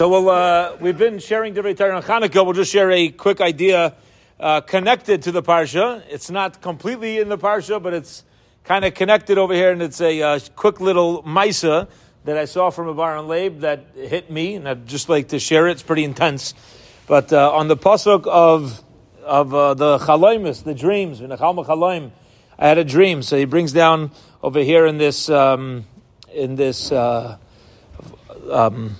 So we'll, uh, we've been sharing Divrei Torah on Hanukkah. We'll just share a quick idea uh, connected to the parsha. It's not completely in the parsha, but it's kind of connected over here, and it's a uh, quick little misa that I saw from a bar on Labe that hit me, and I'd just like to share it. It's pretty intense. But uh, on the pasuk of of uh, the chaloimus, the dreams, in I had a dream. So he brings down over here in this um, in this. Uh, um,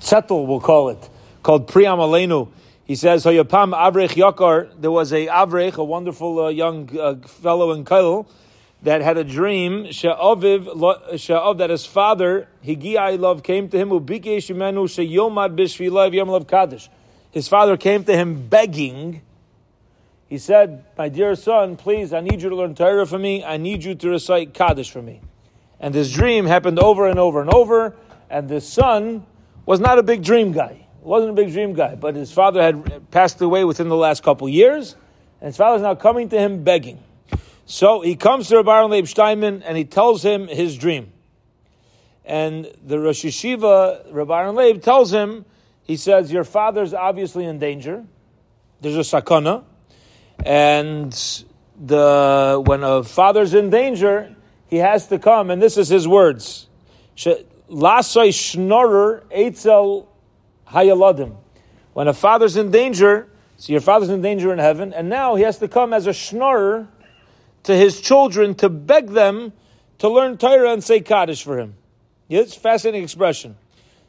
Zettel, we'll call it, called Priyam Aleinu. He says, Hoyapam Avrech Yakar, there was a Avrech, a wonderful uh, young uh, fellow in Kail, that had a dream, Sha'aviv, Sha'av, that his father, Higi'ai love, came to him, Ubike Shimenu, Shayomad Bishvilav Yom Kaddish. His father came to him begging. He said, My dear son, please, I need you to learn Torah for me. I need you to recite Kaddish for me. And this dream happened over and over and over. And the son was not a big dream guy. Wasn't a big dream guy, but his father had passed away within the last couple years, and his father is now coming to him begging. So he comes to Rabbi Aaron Leib Steinman and he tells him his dream. And the Rosh Yeshiva, Rabbi Aaron Leib, tells him, he says, Your father's obviously in danger. There's a sakana. And the when a father's in danger, he has to come, and this is his words. Lasai schnorrer eitzel hayaladim. When a father's in danger, so your father's in danger in heaven, and now he has to come as a schnorrer to his children to beg them to learn Torah and say Kaddish for him. Yeah, it's fascinating expression.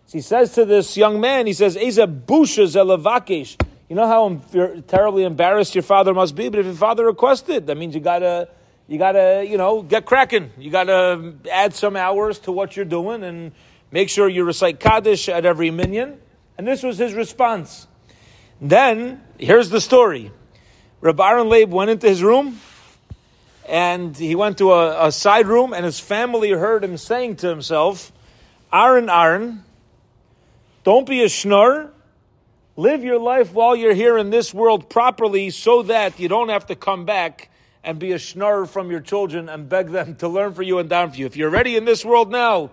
So he says to this young man, he says, Eza busha. You know how terribly embarrassed your father must be, but if your father requested, that means you gotta you got to, you know, get cracking. You got to add some hours to what you're doing and make sure you recite Kaddish at every minyan. And this was his response. Then, here's the story. Rabbi Aaron Leib went into his room and he went to a, a, side room and his family heard him saying to himself, Aaron, Aaron, don't be a schnorr. Live your life while you're here in this world properly so that you don't have to come back and be a schnorrer from your children and beg them to learn for you and down for you. If you're ready in this world now,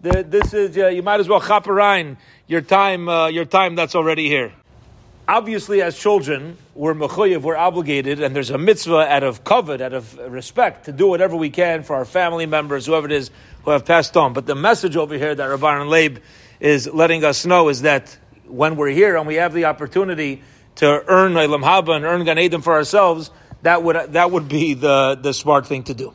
the, this is uh, you might as well chaperein your time. Uh, your time that's already here. Obviously, as children, we're mechuyev, we're obligated, and there's a mitzvah out of kavod, out of respect, to do whatever we can for our family members, whoever it is, who have passed on. But the message over here that Rabban Leib is letting us know is that when we're here and we have the opportunity to earn Olam Haba and earn Gan Eden for ourselves, that would that would be the the smart thing to do.